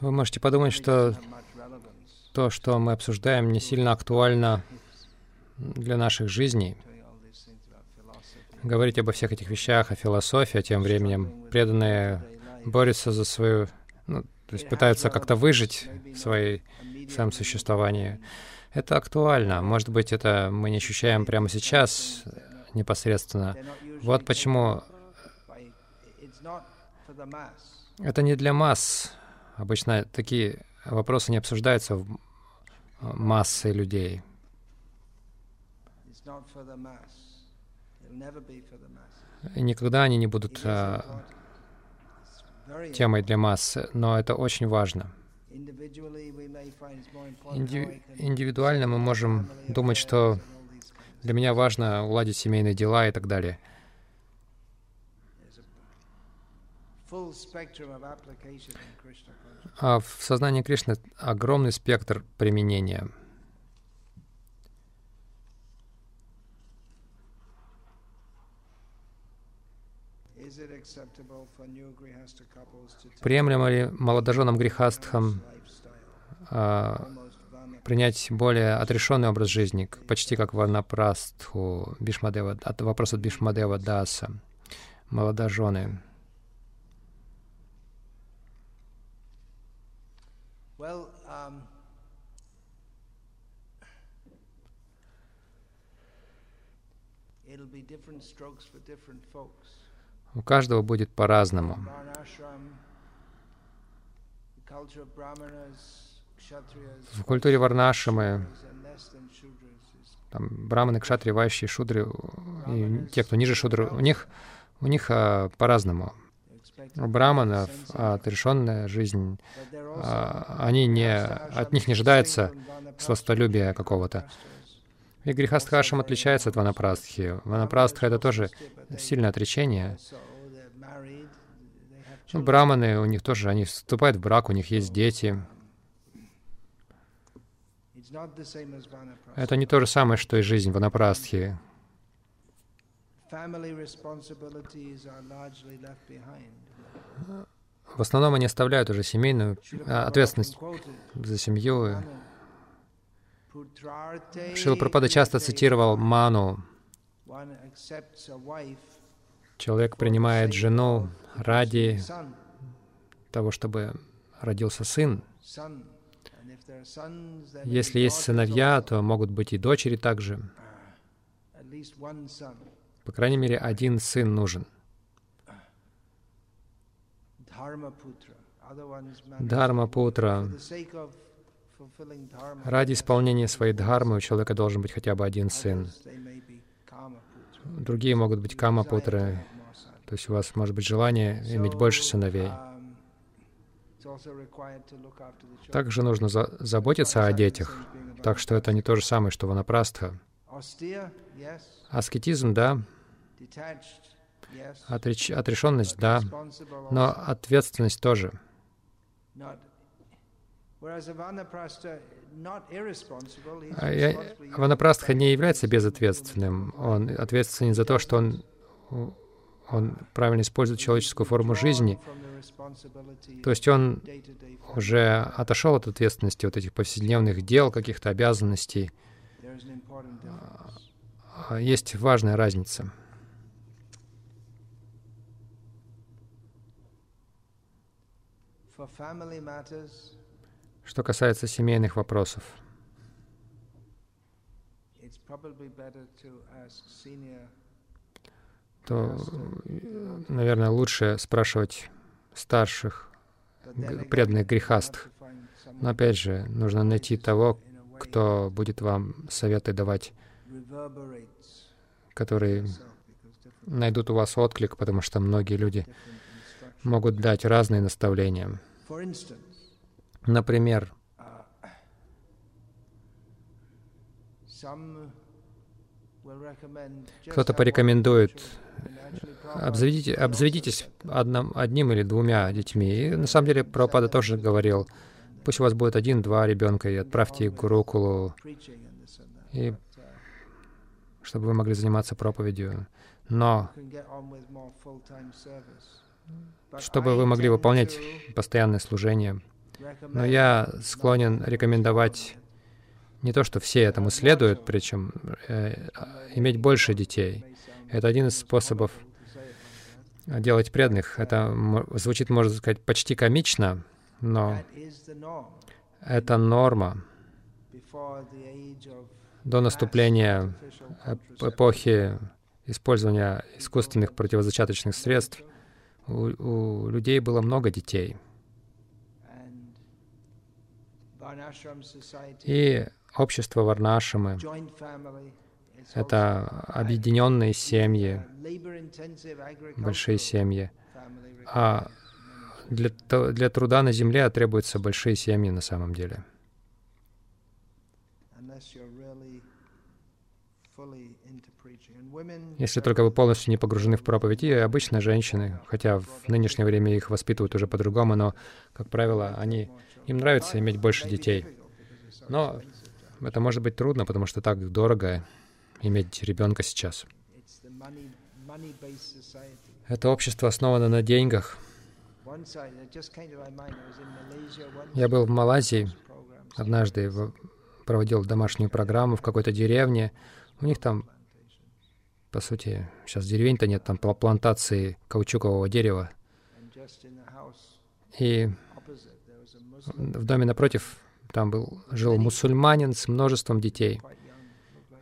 Вы можете подумать, что то, что мы обсуждаем, не сильно актуально для наших жизней. Говорить обо всех этих вещах, о философии, а тем временем преданные борются за свою, ну, то есть пытаются как-то выжить в своей, своем существовании. Это актуально. Может быть, это мы не ощущаем прямо сейчас непосредственно. Вот почему это не для масс. Обычно такие вопросы не обсуждаются в массой людей. И никогда они не будут а, темой для масс, но это очень важно. Инди индивидуально мы можем думать, что для меня важно уладить семейные дела и так далее. А в сознании Кришны огромный спектр применения — Приемлемо ли молодоженам грехастхам а, принять более отрешенный образ жизни, почти как Варнапрастху, Бишмадева, от, вопрос от Бишмадева Даса, молодожены? Well, um, it'll be different strokes for different folks. У каждого будет по-разному. В культуре Варнашамы там, браманы, кшатри, вайши, шудры, и те, кто ниже шудры, у них, у них а, по-разному. Браманов а, отрешенная жизнь, а, они не, от них не ожидается сластолюбия какого-то. И грехастхашам отличается от ванапрастхи. Ванапрастха — это тоже сильное отречение. Ну, браманы, у них тоже, они вступают в брак, у них есть дети. Это не то же самое, что и жизнь ванапрастхи. В основном они оставляют уже семейную а, ответственность за семью. Шила Пропада часто цитировал Ману. Человек принимает жену ради того, чтобы родился сын. Если есть сыновья, то могут быть и дочери также. По крайней мере, один сын нужен. Дharma Путра. Ради исполнения своей дхармы у человека должен быть хотя бы один сын. Другие могут быть кама-путры, то есть у вас может быть желание иметь больше сыновей. Также нужно за заботиться о детях. Так что это не то же самое, что ванапрастха. Аскетизм, да. Отреч отрешенность, да. Но ответственность тоже. Ванапрастха не является безответственным. Он ответственен за то, что он он правильно использует человеческую форму жизни. То есть он уже отошел от ответственности вот этих повседневных дел, каких-то обязанностей. А, есть важная разница. Что касается семейных вопросов, то, наверное, лучше спрашивать старших, преданных грехастых. Но опять же, нужно найти того, кто будет вам советы давать, которые найдут у вас отклик, потому что многие люди могут дать разные наставления. Например, кто-то порекомендует обзаведите, обзаведитесь одном, одним или двумя детьми. И на самом деле Прабхупада тоже говорил, пусть у вас будет один-два ребенка, и отправьте их к Гурукулу, и чтобы вы могли заниматься проповедью. Но чтобы вы могли выполнять постоянное служение. Но я склонен рекомендовать не то, что все этому следуют, причем э, иметь больше детей. Это один из способов делать преданных. Это звучит, можно сказать, почти комично, но это норма до наступления эпохи использования искусственных противозачаточных средств у, людей было много детей. И общество Варнашамы — это объединенные семьи, большие семьи. А для, для труда на земле требуются большие семьи на самом деле. Если только вы полностью не погружены в проповедь, и обычно женщины, хотя в нынешнее время их воспитывают уже по-другому, но, как правило, они, им нравится иметь больше детей. Но это может быть трудно, потому что так дорого иметь ребенка сейчас. Это общество основано на деньгах. Я был в Малайзии однажды, проводил домашнюю программу в какой-то деревне. У них там по сути, сейчас деревень-то нет, там плантации каучукового дерева. И в доме напротив там был, жил мусульманин с множеством детей.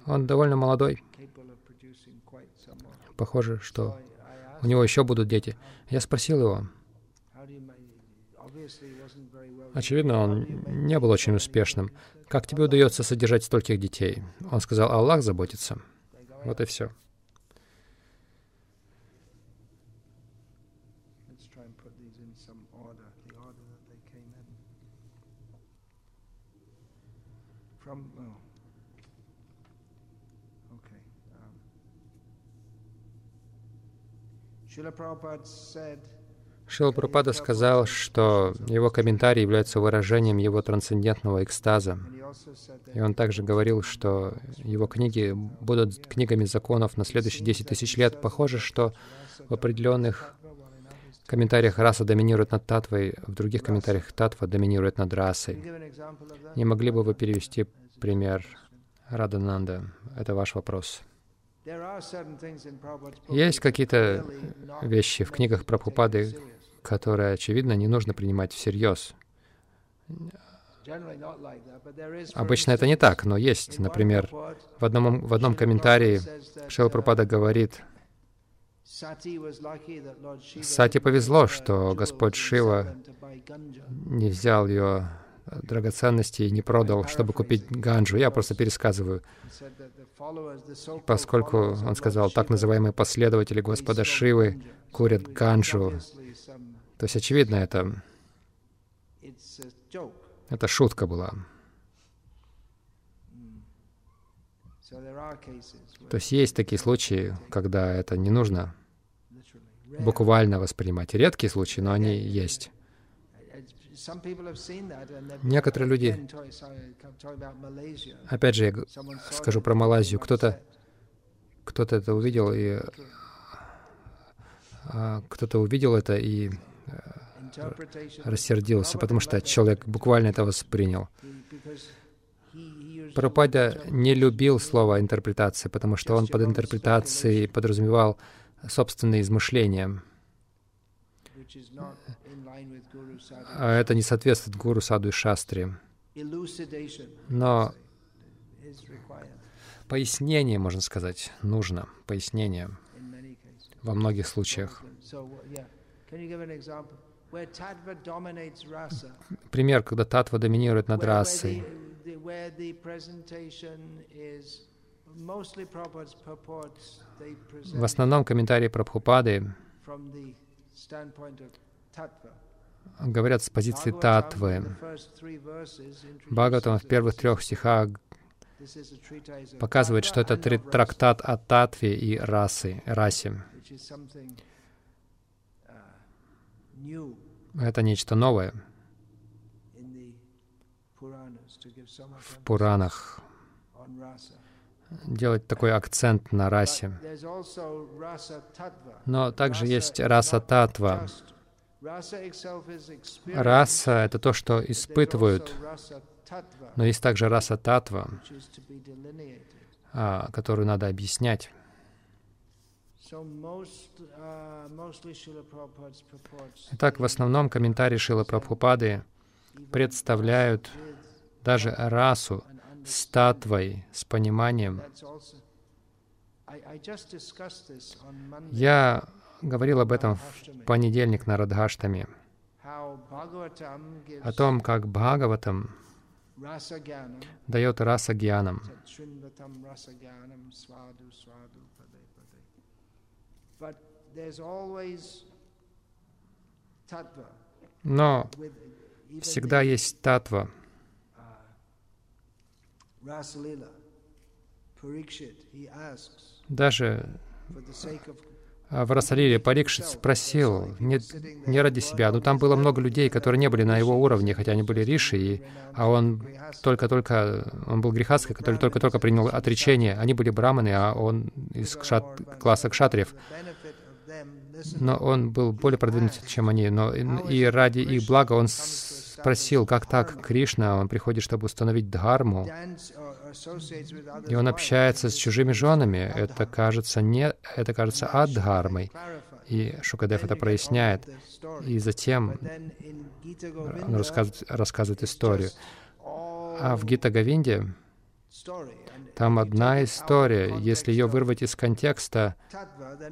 Он довольно молодой. Похоже, что у него еще будут дети. Я спросил его. Очевидно, он не был очень успешным. Как тебе удается содержать стольких детей? Он сказал, Аллах заботится. Вот и все. Шила Прабхупада сказал, что его комментарий является выражением его трансцендентного экстаза. И он также говорил, что его книги будут книгами законов на следующие 10 тысяч лет. Похоже, что в определенных комментариях раса доминирует над татвой, в других комментариях татва доминирует над расой. Не могли бы вы перевести пример Радананда? Это ваш вопрос. Есть какие-то вещи в книгах Прабхупады, которые, очевидно, не нужно принимать всерьез. Обычно это не так, но есть, например, в одном, в одном комментарии Шила Прабхупада говорит, Сати повезло, что Господь Шива не взял ее драгоценности и не продал, чтобы купить ганджу. Я просто пересказываю. Поскольку он сказал, так называемые последователи Господа Шивы курят ганджу. То есть, очевидно, это, это шутка была. То есть есть такие случаи, когда это не нужно буквально воспринимать. Редкие случаи, но они есть. Некоторые люди, опять же, я скажу про Малайзию, кто-то кто-то это увидел и а, кто-то увидел это и рассердился, потому что человек буквально это воспринял. Пропада не любил слово «интерпретация», потому что он под интерпретацией подразумевал собственные измышления. А это не соответствует гуру саду и шастре. Но пояснение, можно сказать, нужно. Пояснение во многих случаях. Пример, когда татва доминирует над расой. В основном комментарии Прабхупады говорят с позиции татвы. Бхагаватам в первых трех стихах показывает, что это трактат о татве и расе, расе. Это нечто новое в Пуранах делать такой акцент на расе. Но также есть раса татва. Раса — это то, что испытывают, но есть также раса татва, а, которую надо объяснять. Итак, в основном комментарии Шила Прабхупады представляют даже расу с татвой, с пониманием. Я говорил об этом в понедельник на Радхаштаме, о том, как Бхагаватам дает раса гьянам. Но всегда есть татва. Даже в Расалиле Парикшит спросил, не, не ради себя, но там было много людей, которые не были на его уровне, хотя они были риши, и, а он только-только, он был грехаской, который только-только принял отречение. Они были браманы, а он из кшат, класса кшатриев но он был более продвинут, чем они. Но и ради их блага он спросил, как так Кришна, он приходит, чтобы установить дхарму, и он общается с чужими женами. Это кажется не, это кажется адхармой. И Шукадев это проясняет. И затем он рассказывает, рассказывает историю. А в Гита Говинде там одна история. Если ее вырвать из контекста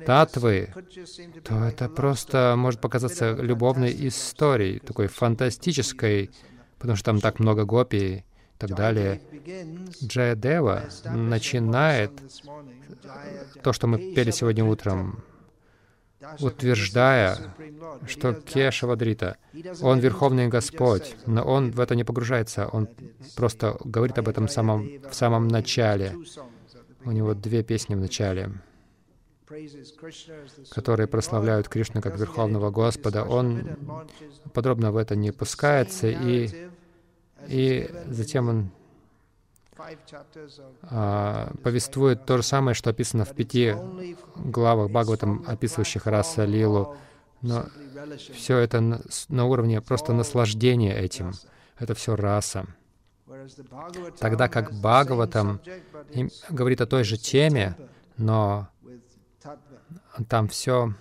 татвы, то это просто может показаться любовной историей, такой фантастической, потому что там так много гопи и так далее. Джаядева начинает то, что мы пели сегодня утром, утверждая, что Кешавадрита, Он Верховный Господь, но Он в это не погружается, Он просто говорит об этом самом, в самом начале. У него две песни в начале, которые прославляют Кришну как Верховного Господа. Он подробно в это не пускается, и, и затем он а, повествует то же самое, что описано в пяти главах Бхагаватам, описывающих раса Лилу. Но все это на, на уровне просто наслаждения этим. Это все раса. Тогда как Бхагаватам говорит о той же теме, но там все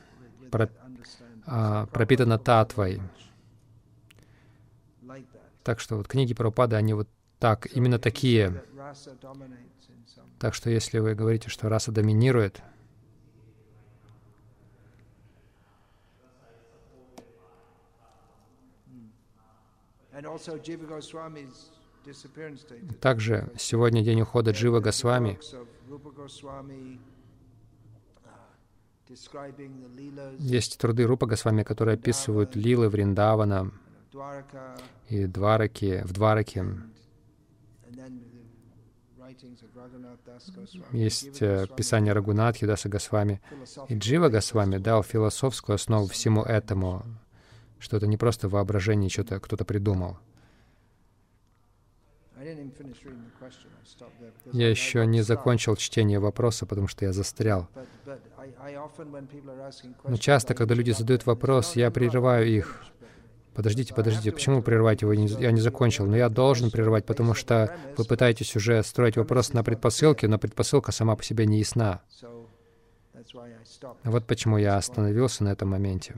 а, пропитано татвой. Так что вот книги Прабхупады, они вот так, именно такие. Так что если вы говорите, что раса доминирует, также сегодня день ухода Джива Госвами. Есть труды Рупа Госвами, которые описывают лилы Вриндавана и Двараки, в Двараке. Есть э, писание Рагунатхи Даса Госвами. И Джива Госвами дал философскую основу всему этому, что это не просто воображение, что-то кто-то придумал. Я еще не закончил чтение вопроса, потому что я застрял. Но часто, когда люди задают вопрос, я прерываю их, Подождите, подождите, почему прерывать его? Я не закончил. Но я должен прервать, потому что вы пытаетесь уже строить вопрос на предпосылке, но предпосылка сама по себе не ясна. Вот почему я остановился на этом моменте.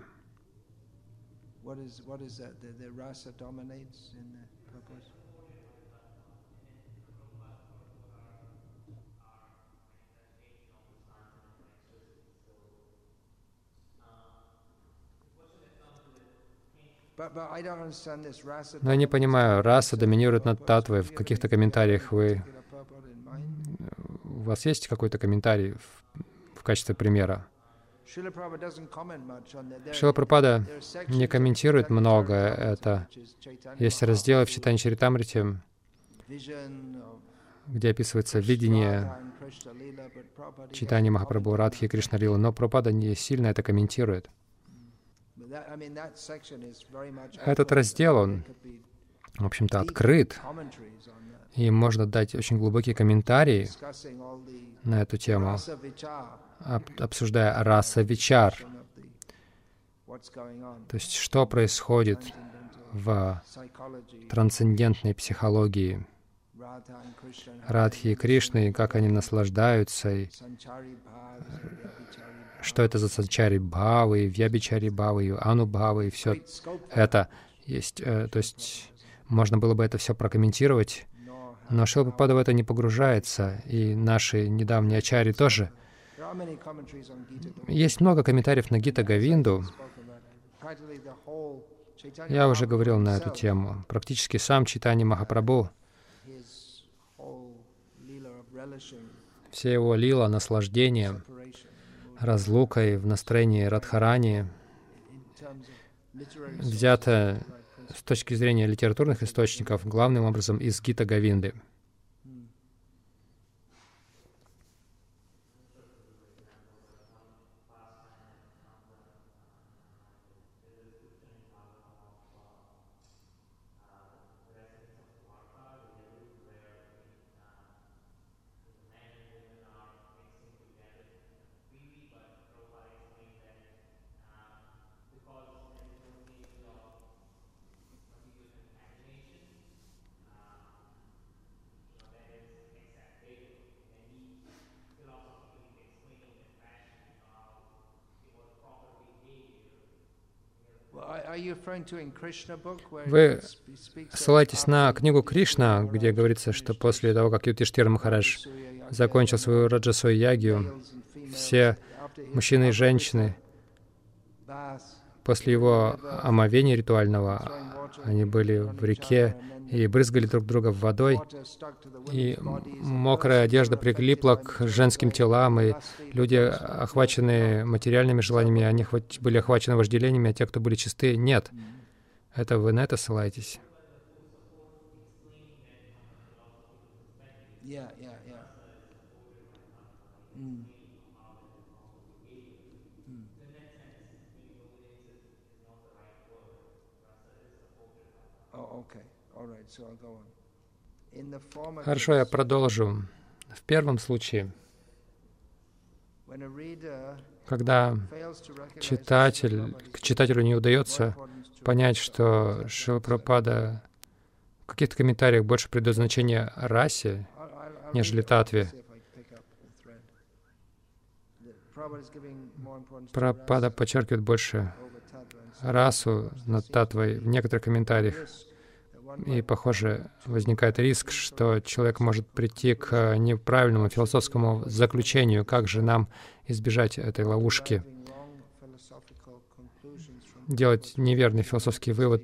Но я не понимаю, раса доминирует над татвой. В каких-то комментариях вы... У вас есть какой-то комментарий в, в качестве примера? Шила Прабхупада не комментирует много это. Есть разделы в Читане Чаритамрите, где описывается видение читания Махапрабху Радхи и Кришна Лила, но Прабхупада не сильно это комментирует. Этот раздел, он в общем-то, открыт, и можно дать очень глубокие комментарии на эту тему, обсуждая раса вичар, то есть что происходит в трансцендентной психологии Радхи и Кришны, и как они наслаждаются, и что это за санчари бхавы, вьябичари бхавы, ану бхавы, и все это есть. Э, то есть можно было бы это все прокомментировать, но Шилпапада в это не погружается, и наши недавние ачари тоже. Есть много комментариев на Гита Гавинду. Я уже говорил на эту тему. Практически сам Читани Махапрабху, все его лила, наслаждение, разлукой в настроении Радхарани, взято с точки зрения литературных источников, главным образом из Гита Гавинды. Вы ссылаетесь на книгу Кришна, где говорится, что после того, как Ютиштир Махарадж закончил свою раджасой ягию, все мужчины и женщины после его омовения ритуального, они были в реке и брызгали друг друга водой, и мокрая одежда прилипла к женским телам, и люди, охваченные материальными желаниями, они были охвачены вожделениями, а те, кто были чистые, нет. Это вы на это ссылаетесь? Хорошо, я продолжу. В первом случае, когда читатель, читателю не удается понять, что Шилапрапада в каких-то комментариях больше придает значение расе, нежели татве. Прабхупада подчеркивает больше расу над татвой в некоторых комментариях. И, похоже, возникает риск, что человек может прийти к неправильному философскому заключению, как же нам избежать этой ловушки, делать неверный философский вывод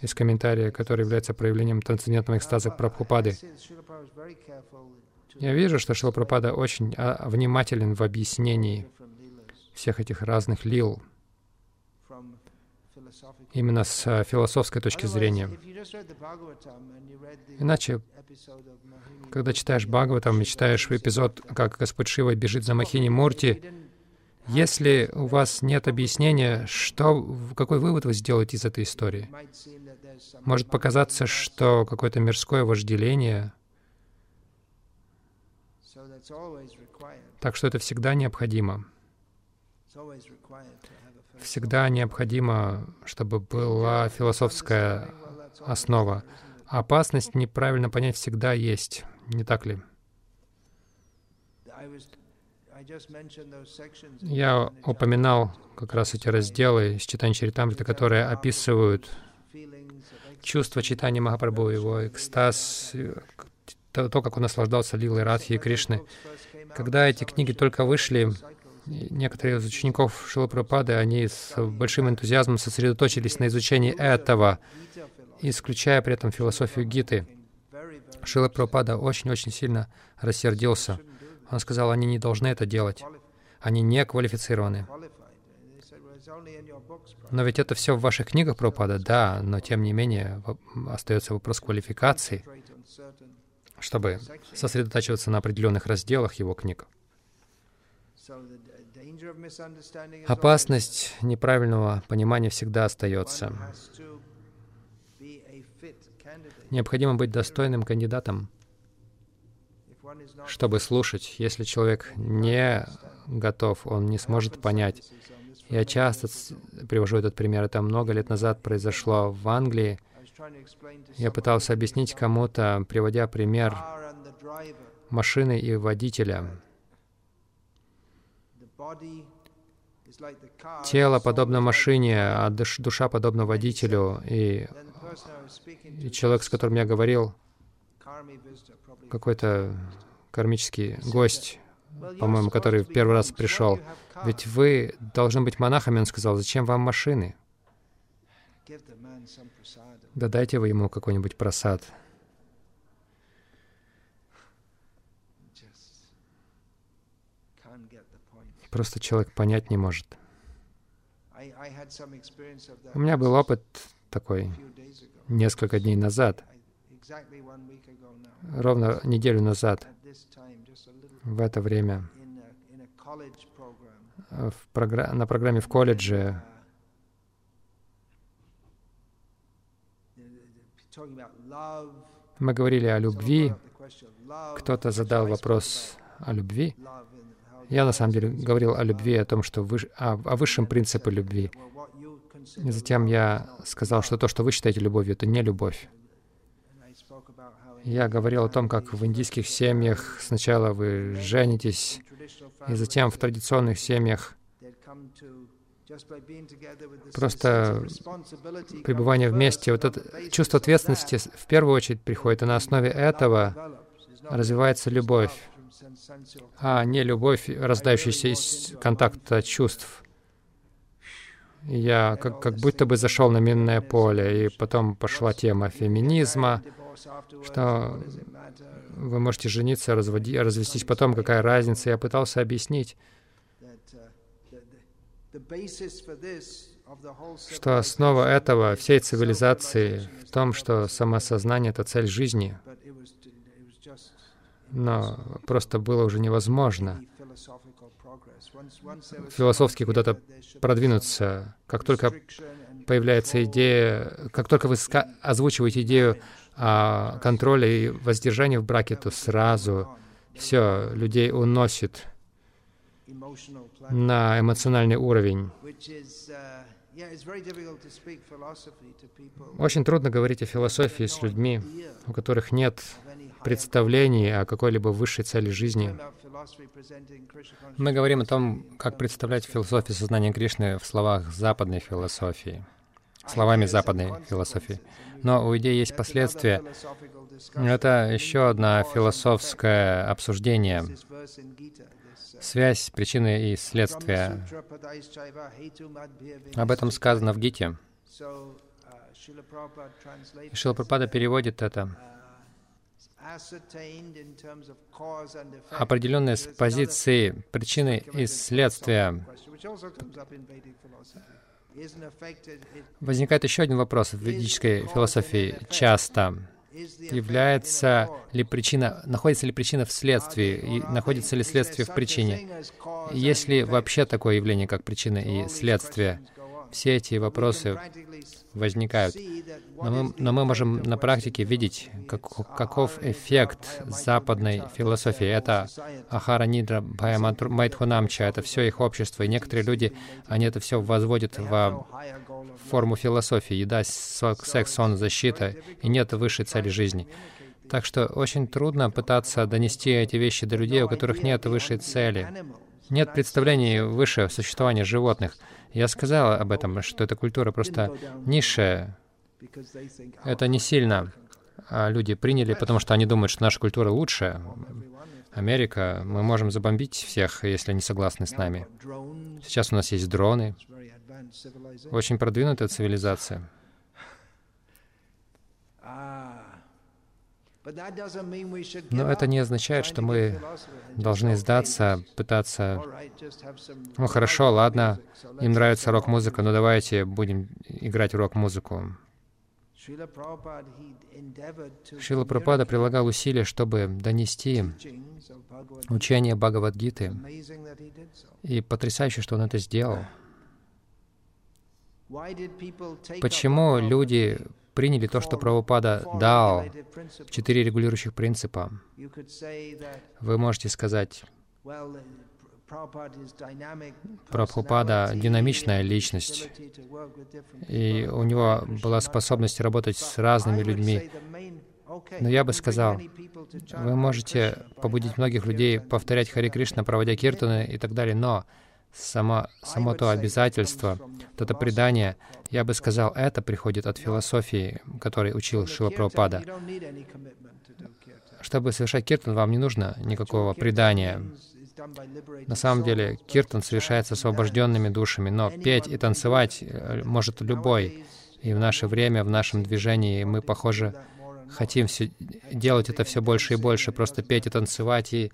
из комментария, который является проявлением трансцендентного экстаза Прабхупады. Я вижу, что Шилапрапада очень а, внимателен в объяснении всех этих разных лил, именно с э, философской точки зрения. Иначе, когда читаешь Бхагаватам читаешь эпизод, как Господь Шива бежит за Махини Мурти, если у вас нет объяснения, что, какой вывод вы сделаете из этой истории? Может показаться, что какое-то мирское вожделение. Так что это всегда необходимо всегда необходимо, чтобы была философская основа. Опасность неправильно понять всегда есть, не так ли? Я упоминал как раз эти разделы из читания Чаритамрита, которые описывают чувство читания Махапрабху, его экстаз, то, как он наслаждался Лилой Радхи и Кришны. Когда эти книги только вышли, некоторые из учеников Шилапрапады, они с большим энтузиазмом сосредоточились на изучении этого, исключая при этом философию Гиты. Шила Прабхупада очень-очень сильно рассердился. Он сказал, они не должны это делать. Они не квалифицированы. Но ведь это все в ваших книгах Прабхупада, да, но тем не менее остается вопрос квалификации, чтобы сосредотачиваться на определенных разделах его книг. Опасность неправильного понимания всегда остается. Необходимо быть достойным кандидатом, чтобы слушать. Если человек не готов, он не сможет понять. Я часто привожу этот пример. Это много лет назад произошло в Англии. Я пытался объяснить кому-то, приводя пример машины и водителя. Тело подобно машине, а душа подобна водителю. И, и человек, с которым я говорил, какой-то кармический гость, по-моему, который в первый раз пришел. Ведь вы должны быть монахами, он сказал, зачем вам машины? Да дайте вы ему какой-нибудь просад. Просто человек понять не может. У меня был опыт такой несколько дней назад, ровно неделю назад, в это время, в програ на программе в колледже, мы говорили о любви, кто-то задал вопрос о любви, я на самом деле говорил о любви, о том, что вы, о, о высшем принципе любви. И затем я сказал, что то, что вы считаете любовью, это не любовь. Я говорил о том, как в индийских семьях сначала вы женитесь, и затем в традиционных семьях просто пребывание вместе, вот это чувство ответственности в первую очередь приходит, и на основе этого развивается любовь а не любовь, рождающаяся из контакта чувств. Я как, как будто бы зашел на минное поле, и потом пошла тема феминизма, что вы можете жениться, разводи, развестись потом, какая разница. Я пытался объяснить, что основа этого, всей цивилизации, в том, что самосознание — это цель жизни но просто было уже невозможно философски куда-то продвинуться. Как только появляется идея, как только вы озвучиваете идею о контроле и воздержании в браке, то сразу все, людей уносит на эмоциональный уровень. Очень трудно говорить о философии с людьми, у которых нет представлений о какой-либо высшей цели жизни. Мы говорим о том, как представлять философию сознания Кришны в словах западной философии, словами западной философии. Но у идеи есть последствия. Это еще одно философское обсуждение. Связь причины и следствия. Об этом сказано в Гите. Шила переводит это определенные с позиции причины и следствия. Возникает еще один вопрос в ведической философии часто. Является ли причина, находится ли причина в следствии, и находится ли следствие в причине? Есть ли вообще такое явление, как причина и следствие? Все эти вопросы возникают. Но мы, но мы можем на практике видеть, как, каков эффект западной философии. Это Ахара Нидра Майтхунамча, это все их общество. И некоторые люди, они это все возводят в форму философии. Еда, секс, сон, защита. И нет высшей цели жизни. Так что очень трудно пытаться донести эти вещи до людей, у которых нет высшей цели. Нет представлений выше существования животных. Я сказал об этом, что эта культура просто низшая. Это не сильно а люди приняли, потому что они думают, что наша культура лучше. Америка, мы можем забомбить всех, если они согласны с нами. Сейчас у нас есть дроны. Очень продвинутая цивилизация. Но это не означает, что мы должны сдаться, пытаться... Ну хорошо, ладно, им нравится рок-музыка, но давайте будем играть рок-музыку. Шила Прабхупада прилагал усилия, чтобы донести учение Бхагавадгиты. И потрясающе, что он это сделал. Почему люди приняли то, что Прабхупада дал, четыре регулирующих принципа. Вы можете сказать, Прабхупада — динамичная личность, и у него была способность работать с разными людьми. Но я бы сказал, вы можете побудить многих людей повторять Хари Кришна, проводя киртаны и так далее, но само, само то обязательство, вот это предание, я бы сказал, это приходит от философии, которой учил Шила Прабхупада. Чтобы совершать киртан, вам не нужно никакого предания. На самом деле, киртан совершается освобожденными душами, но петь и танцевать э, может любой. И в наше время, в нашем движении мы, похоже, хотим все, делать это все больше и больше, просто петь и танцевать, и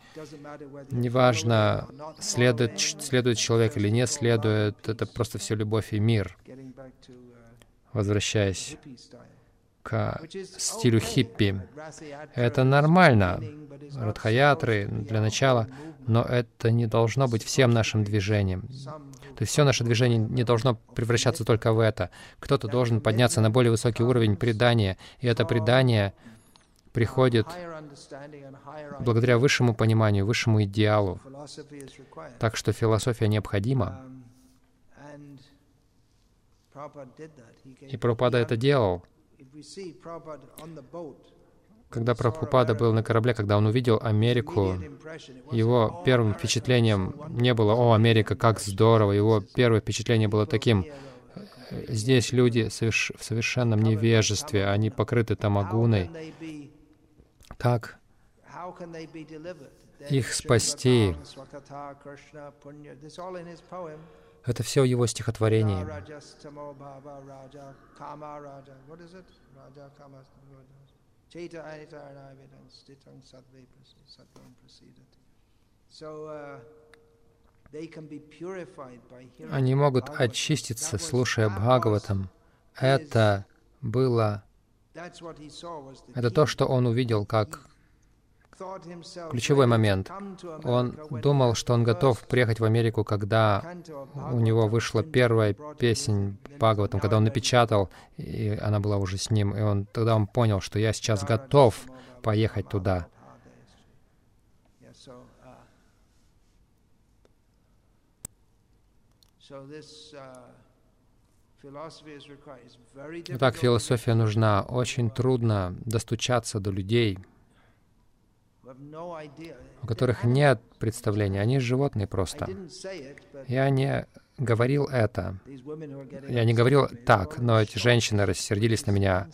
неважно, следует, следует человек или не следует, это просто все любовь и мир. Возвращаясь к стилю хиппи. Это нормально, радхаятры для начала, но это не должно быть всем нашим движением. То есть все наше движение не должно превращаться только в это. Кто-то должен подняться на более высокий уровень предания, и это предание приходит благодаря высшему пониманию, высшему идеалу. Так что философия необходима. И Прабхупада это делал. Когда Прабхупада был на корабле, когда он увидел Америку, его первым впечатлением не было «О, Америка, как здорово!» Его первое впечатление было таким «Здесь люди в совершенном невежестве, они покрыты тамагуной. Как их спасти?» Это все в его стихотворении. Они могут очиститься, слушая Бхагаватам. Это было... Это то, что он увидел как ключевой момент. Он думал, что он готов приехать в Америку, когда у него вышла первая песня Бхагаватам, когда он напечатал, и она была уже с ним, и он тогда он понял, что я сейчас готов поехать туда. Итак, философия нужна. Очень трудно достучаться до людей — у которых нет представления, они животные просто. Я не говорил это. Я не говорил так, но эти женщины рассердились на меня.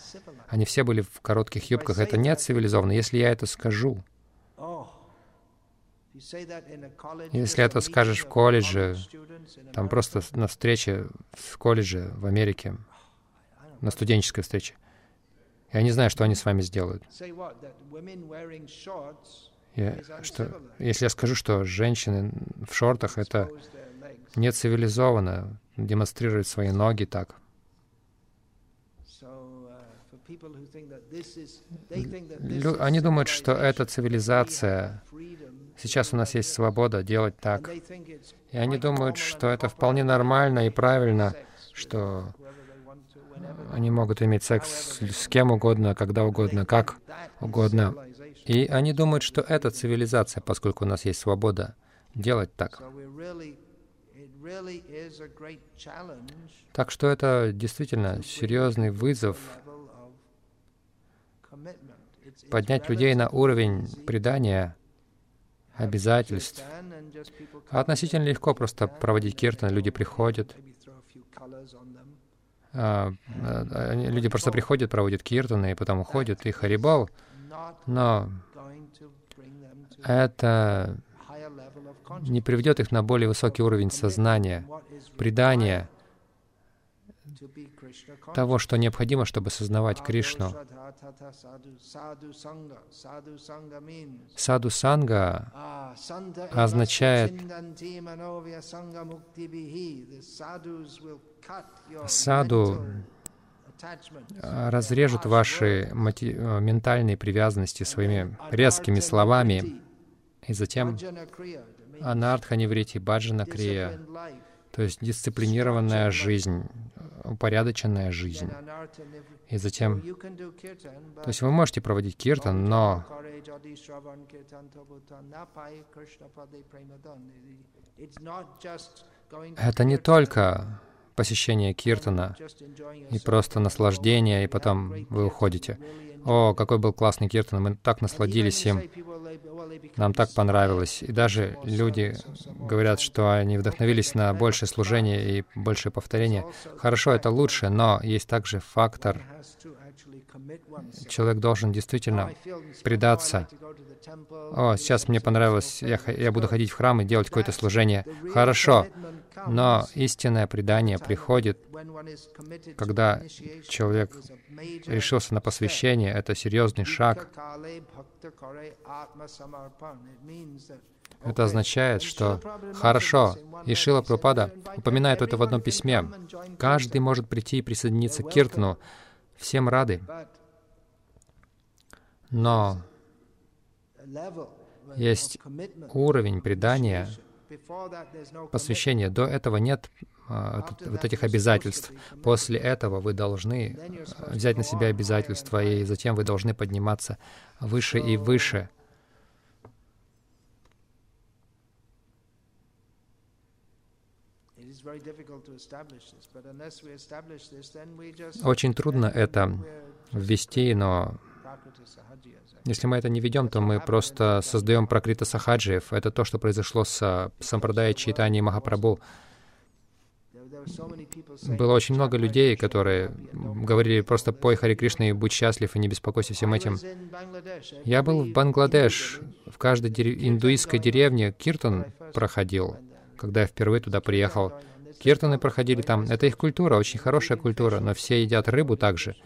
Они все были в коротких юбках. Это не цивилизованно. Если я это скажу, если это скажешь в колледже, там просто на встрече в колледже в Америке, на студенческой встрече, я не знаю, что они с вами сделают. Я, что, если я скажу, что женщины в шортах — это не цивилизованно, демонстрировать свои ноги так. Лю они думают, что это цивилизация. Сейчас у нас есть свобода делать так. И они думают, что это вполне нормально и правильно, что они могут иметь секс с кем угодно, когда угодно, как угодно. И они думают, что это цивилизация, поскольку у нас есть свобода делать так. Так что это действительно серьезный вызов поднять людей на уровень предания, обязательств. А относительно легко просто проводить киртан, люди приходят, люди просто приходят, проводят киртаны и потом уходят, и харибал, но это не приведет их на более высокий уровень сознания, предания того, что необходимо, чтобы сознавать Кришну. Саду санга означает саду разрежут ваши ментальные привязанности своими резкими словами, и затем анардха неврити баджана крия, то есть дисциплинированная жизнь, упорядоченная жизнь. И затем, то есть вы можете проводить киртан, но это не только посещение киртана и просто наслаждение, и потом вы уходите. О, какой был классный киртан, мы так насладились им, нам так понравилось. И даже люди говорят, что они вдохновились на большее служение и большее повторение. Хорошо, это лучше, но есть также фактор, человек должен действительно предаться. О, сейчас мне понравилось, я, я буду ходить в храм и делать какое-то служение. Хорошо, но истинное предание приходит, когда человек решился на посвящение. Это серьезный шаг. Это означает, что хорошо, и Шила Прупада упоминает это в одном письме. Каждый может прийти и присоединиться к Киртану. Всем рады. Но есть уровень предания, посвящения. До этого нет а, вот этих обязательств. После этого вы должны а, взять на себя обязательства, и затем вы должны подниматься выше и выше. Очень трудно это ввести, но если мы это не ведем, то мы просто создаем пракрита сахаджиев. Это то, что произошло с Сампрадай Чайтани Махапрабху. Было очень много людей, которые говорили просто «Пой Хари Кришна и будь счастлив, и не беспокойся всем этим». Я был в Бангладеш, в каждой дерев... индуистской деревне Киртан проходил, когда я впервые туда приехал. Киртаны проходили там. Это их культура, очень хорошая культура, но все едят рыбу также.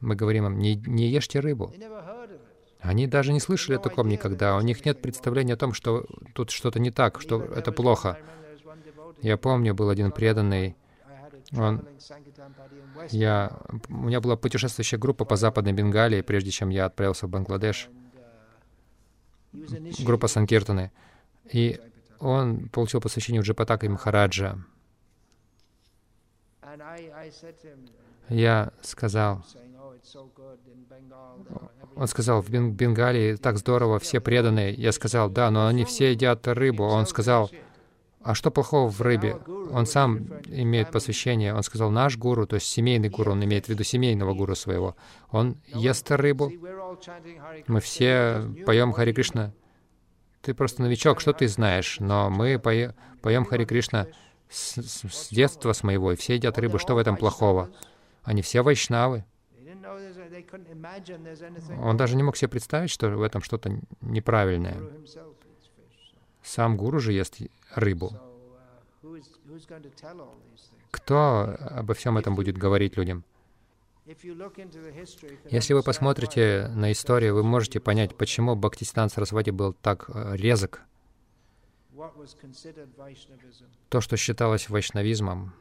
Мы говорим им, не, не ешьте рыбу. Они даже не слышали о таком никогда. У них нет представления о том, что тут что-то не так, что это плохо. Я помню, был один преданный, он, я, у меня была путешествующая группа по Западной Бенгалии, прежде чем я отправился в Бангладеш, группа Санкиртаны. И он получил посвящение у Джапатака и Махараджа. Я сказал, он сказал, в Бенгалии так здорово, все преданные. Я сказал, да, но они все едят рыбу. Он сказал, а что плохого в рыбе? Он сам имеет посвящение. Он сказал, наш гуру, то есть семейный гуру, он имеет в виду семейного гуру своего. Он ест рыбу. Мы все поем Хари Кришна. Ты просто новичок, что ты знаешь? Но мы поем Хари Кришна с, с детства с моего, и все едят рыбу. Что в этом плохого? Они все вайшнавы. Он даже не мог себе представить, что в этом что-то неправильное. Сам гуру же ест рыбу. Кто обо всем этом будет говорить людям? Если вы посмотрите на историю, вы можете понять, почему Бхактистан Сарасвати был так э, резок. То, что считалось вайшнавизмом,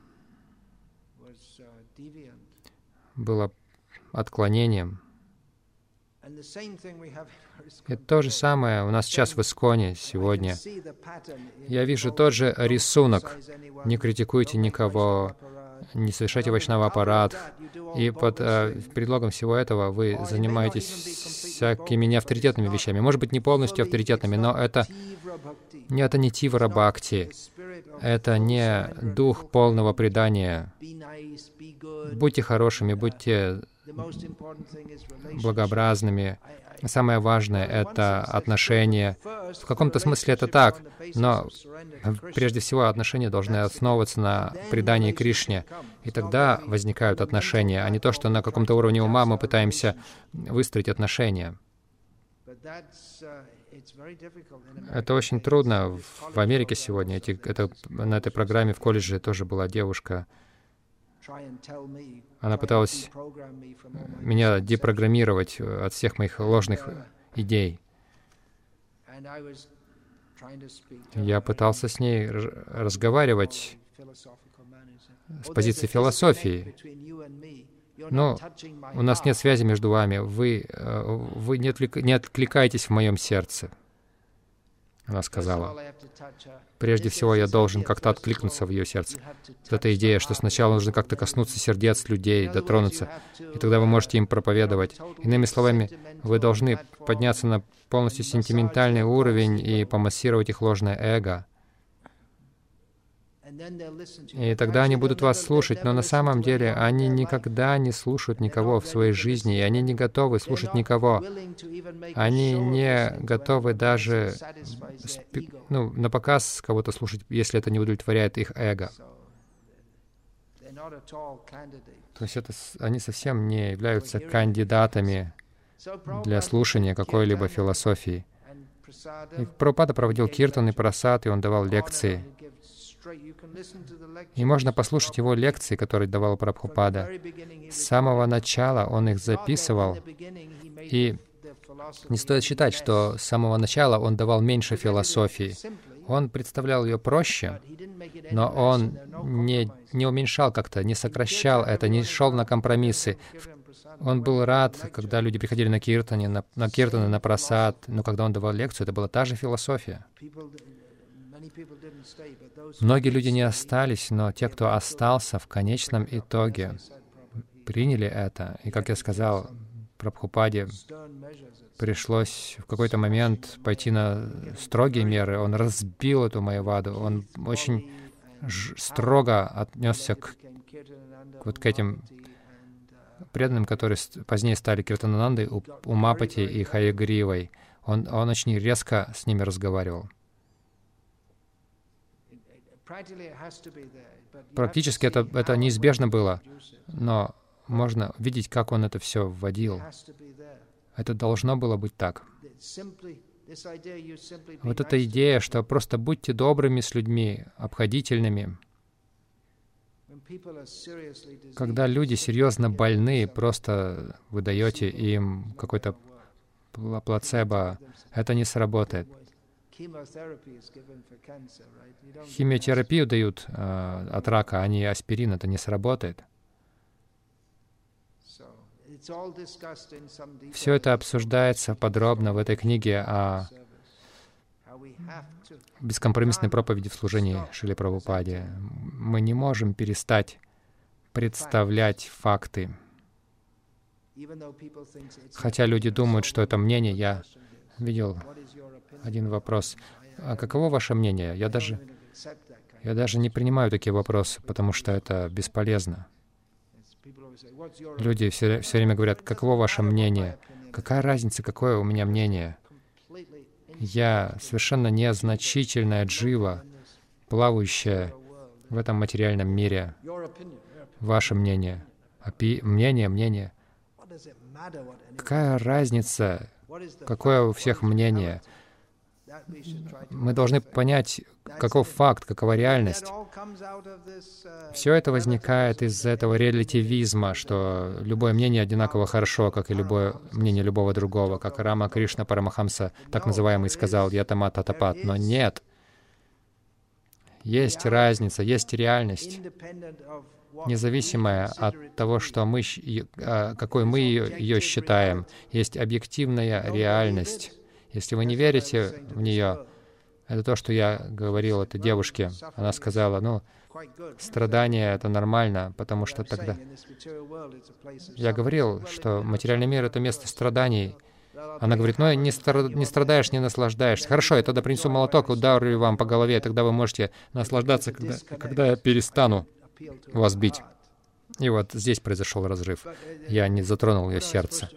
было отклонением. И то же самое у нас сейчас в Исконе сегодня. Я вижу тот же рисунок. Не критикуйте никого, не совершайте овощного аппарат. И под э, предлогом всего этого вы занимаетесь всякими неавторитетными вещами. Может быть, не полностью авторитетными, но это, не, это не тивара бхакти. Это не дух полного предания. Будьте хорошими, будьте благообразными. Самое важное — это отношения. В каком-то смысле это так, но прежде всего отношения должны основываться на предании Кришне. И тогда возникают отношения, а не то, что на каком-то уровне ума мы пытаемся выстроить отношения. Это очень трудно в Америке сегодня. Эти, это, на этой программе в колледже тоже была девушка, она пыталась меня депрограммировать от всех моих ложных идей. Я пытался с ней разговаривать с позиции философии. Но у нас нет связи между вами. Вы, э, вы не, отвлек, не откликаетесь в моем сердце. Она сказала, прежде всего я должен как-то откликнуться в ее сердце. эта идея, что сначала нужно как-то коснуться сердец людей, дотронуться, и тогда вы можете им проповедовать. Иными словами, вы должны подняться на полностью сентиментальный уровень и помассировать их ложное эго. И тогда они будут вас слушать, но на самом деле они никогда не слушают никого в своей жизни, и они не готовы слушать никого. Они не готовы даже ну, на показ кого-то слушать, если это не удовлетворяет их эго. То есть это, они совсем не являются кандидатами для слушания какой-либо философии. И Прабхупада проводил киртан и просад, и он давал лекции. И можно послушать его лекции, которые давал Прабхупада. С самого начала он их записывал. И не стоит считать, что с самого начала он давал меньше философии. Он представлял ее проще, но он не, не уменьшал как-то, не сокращал это, не шел на компромиссы. Он был рад, когда люди приходили на киртаны, на, на киртаны, на просад, но когда он давал лекцию, это была та же философия. Многие люди не остались, но те, кто остался, в конечном итоге приняли это. И, как я сказал, Прабхупаде пришлось в какой-то момент пойти на строгие меры. Он разбил эту Майяваду. Он очень строго отнесся к, вот к этим преданным, которые позднее стали Киртананандой, Умапати и Хаягривой. Он, он очень резко с ними разговаривал. Практически это, это неизбежно было, но можно видеть, как он это все вводил. Это должно было быть так. Вот эта идея, что просто будьте добрыми с людьми, обходительными. Когда люди серьезно больны, просто вы даете им какой-то плацебо, это не сработает. Химиотерапию дают э, от рака, а не аспирин, это не сработает. Все это обсуждается подробно в этой книге о бескомпромиссной проповеди в служении Шили Прабхупаде. Мы не можем перестать представлять факты. Хотя люди думают, что это мнение, я видел один вопрос. А каково ваше мнение? Я даже, я даже не принимаю такие вопросы, потому что это бесполезно. Люди все, все время говорят, каково ваше мнение? Какая разница, какое у меня мнение? Я совершенно незначительная джива, плавающая в этом материальном мире. Ваше мнение. Опи... Мнение, мнение. Какая разница, какое у всех мнение? Мы должны понять, каков факт, какова реальность. Все это возникает из этого релятивизма, что любое мнение одинаково хорошо, как и любое мнение любого другого, как Рама Кришна Парамахамса, так называемый, сказал «Ятама Татапат». Но нет. Есть разница, есть реальность, независимая от того, что мы, а, какой мы ее считаем. Есть объективная реальность. Если вы не верите в нее, это то, что я говорил этой девушке. Она сказала, ну, страдания — это нормально, потому что тогда... Я говорил, что материальный мир — это место страданий. Она говорит, ну, не, стра... не страдаешь, не наслаждаешься. Хорошо, я тогда принесу молоток, ударю вам по голове, тогда вы можете наслаждаться, когда, когда я перестану вас бить. И вот здесь произошел разрыв. Я не затронул ее сердце.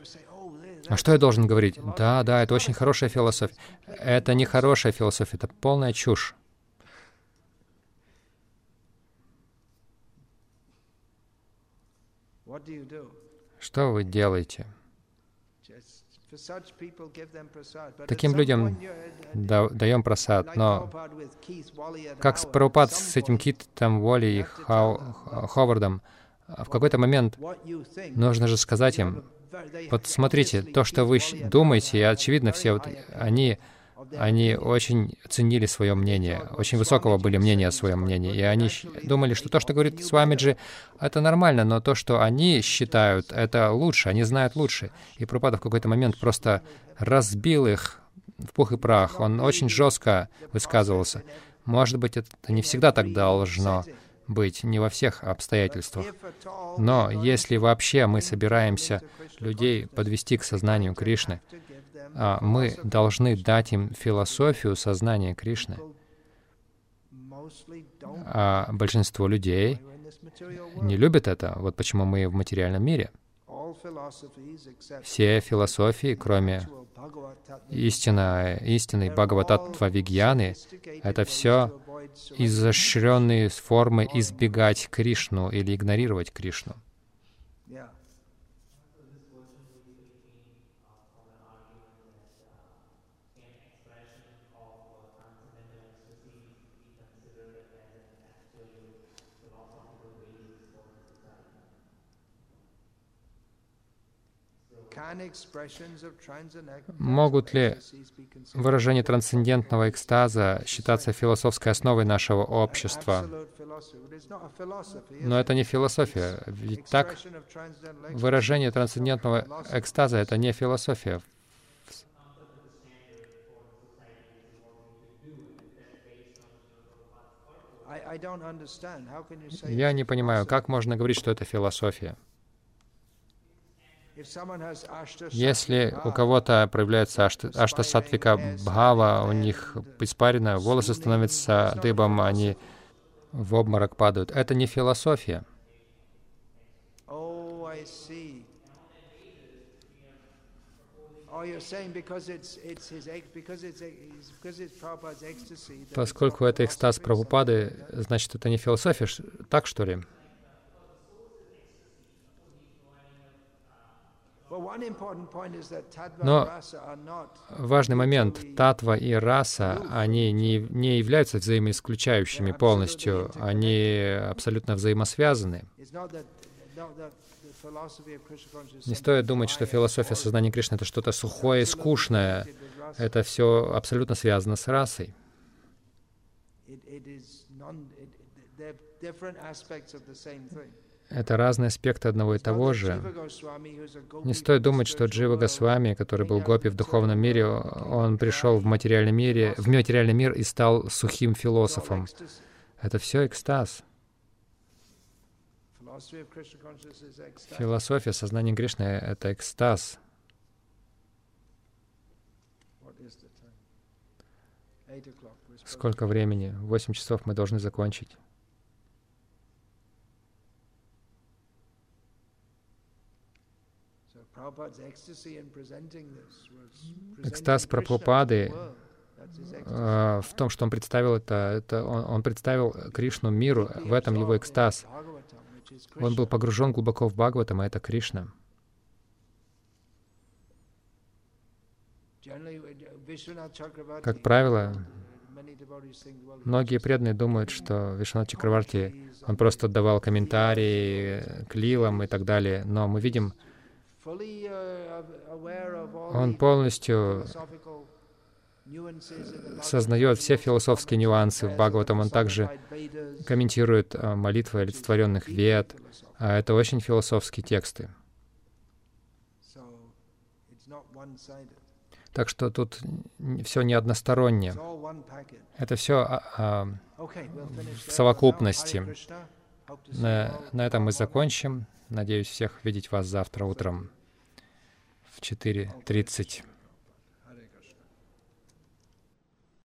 А что я должен говорить? Да, да, это очень хорошая философия. Это не хорошая философия, это полная чушь. Что вы делаете? Таким людям да, даем просад, но как с Прабхупад с этим Китом Воли и Хау, Ховардом, в какой-то момент нужно же сказать им, вот смотрите, то, что вы думаете, и очевидно, все вот они, они очень ценили свое мнение, очень высокого были мнения о своем мнении, и они думали, что то, что говорит Свамиджи, это нормально, но то, что они считают, это лучше, они знают лучше. И Пропада в какой-то момент просто разбил их в пух и прах. Он очень жестко высказывался. Может быть, это не всегда так должно быть, не во всех обстоятельствах. Но если вообще мы собираемся людей подвести к сознанию Кришны, а мы должны дать им философию сознания Кришны. А большинство людей не любят это. Вот почему мы в материальном мире. Все философии, кроме истина, истинной Бхагавататва Вигьяны, это все изощренные формы избегать Кришну или игнорировать Кришну. Могут ли выражения трансцендентного экстаза считаться философской основой нашего общества? Но это не философия. Ведь так, выражение трансцендентного экстаза — это не философия. Я не понимаю, как можно говорить, что это философия. Если у кого-то проявляется ашта, аштасатвика бхава, у них испарено, волосы становятся дыбом, они в обморок падают. Это не философия. Oh, Поскольку это экстаз Прабхупады, значит, это не философия. Так, что ли? Но важный момент, татва и раса, они не, не являются взаимоисключающими полностью, они абсолютно взаимосвязаны. Не стоит думать, что философия сознания Кришны — это что-то сухое и скучное. Это все абсолютно связано с расой. Это разные аспекты одного и того же. Не стоит думать, что Джива Госвами, который был гопи в духовном мире, он пришел в материальном мире, в материальный мир и стал сухим философом. Это все экстаз. Философия сознания Кришны — это экстаз. Сколько времени? Восемь часов мы должны закончить. Экстаз Прабхупады э, в том, что он представил это, это он, он представил Кришну миру, в этом его экстаз. Он был погружен глубоко в Бхагаватам, а это Кришна. Как правило, многие преданные думают, что Вишванат Чакраварти, он просто давал комментарии к лилам и так далее, но мы видим, он полностью сознает все философские нюансы в Бхагаватам. Он также комментирует а, молитвы олицетворенных вед. А это очень философские тексты. Так что тут все не одностороннее. Это все а, а, в совокупности. На, на этом мы закончим. Надеюсь всех видеть вас завтра утром в 4.30.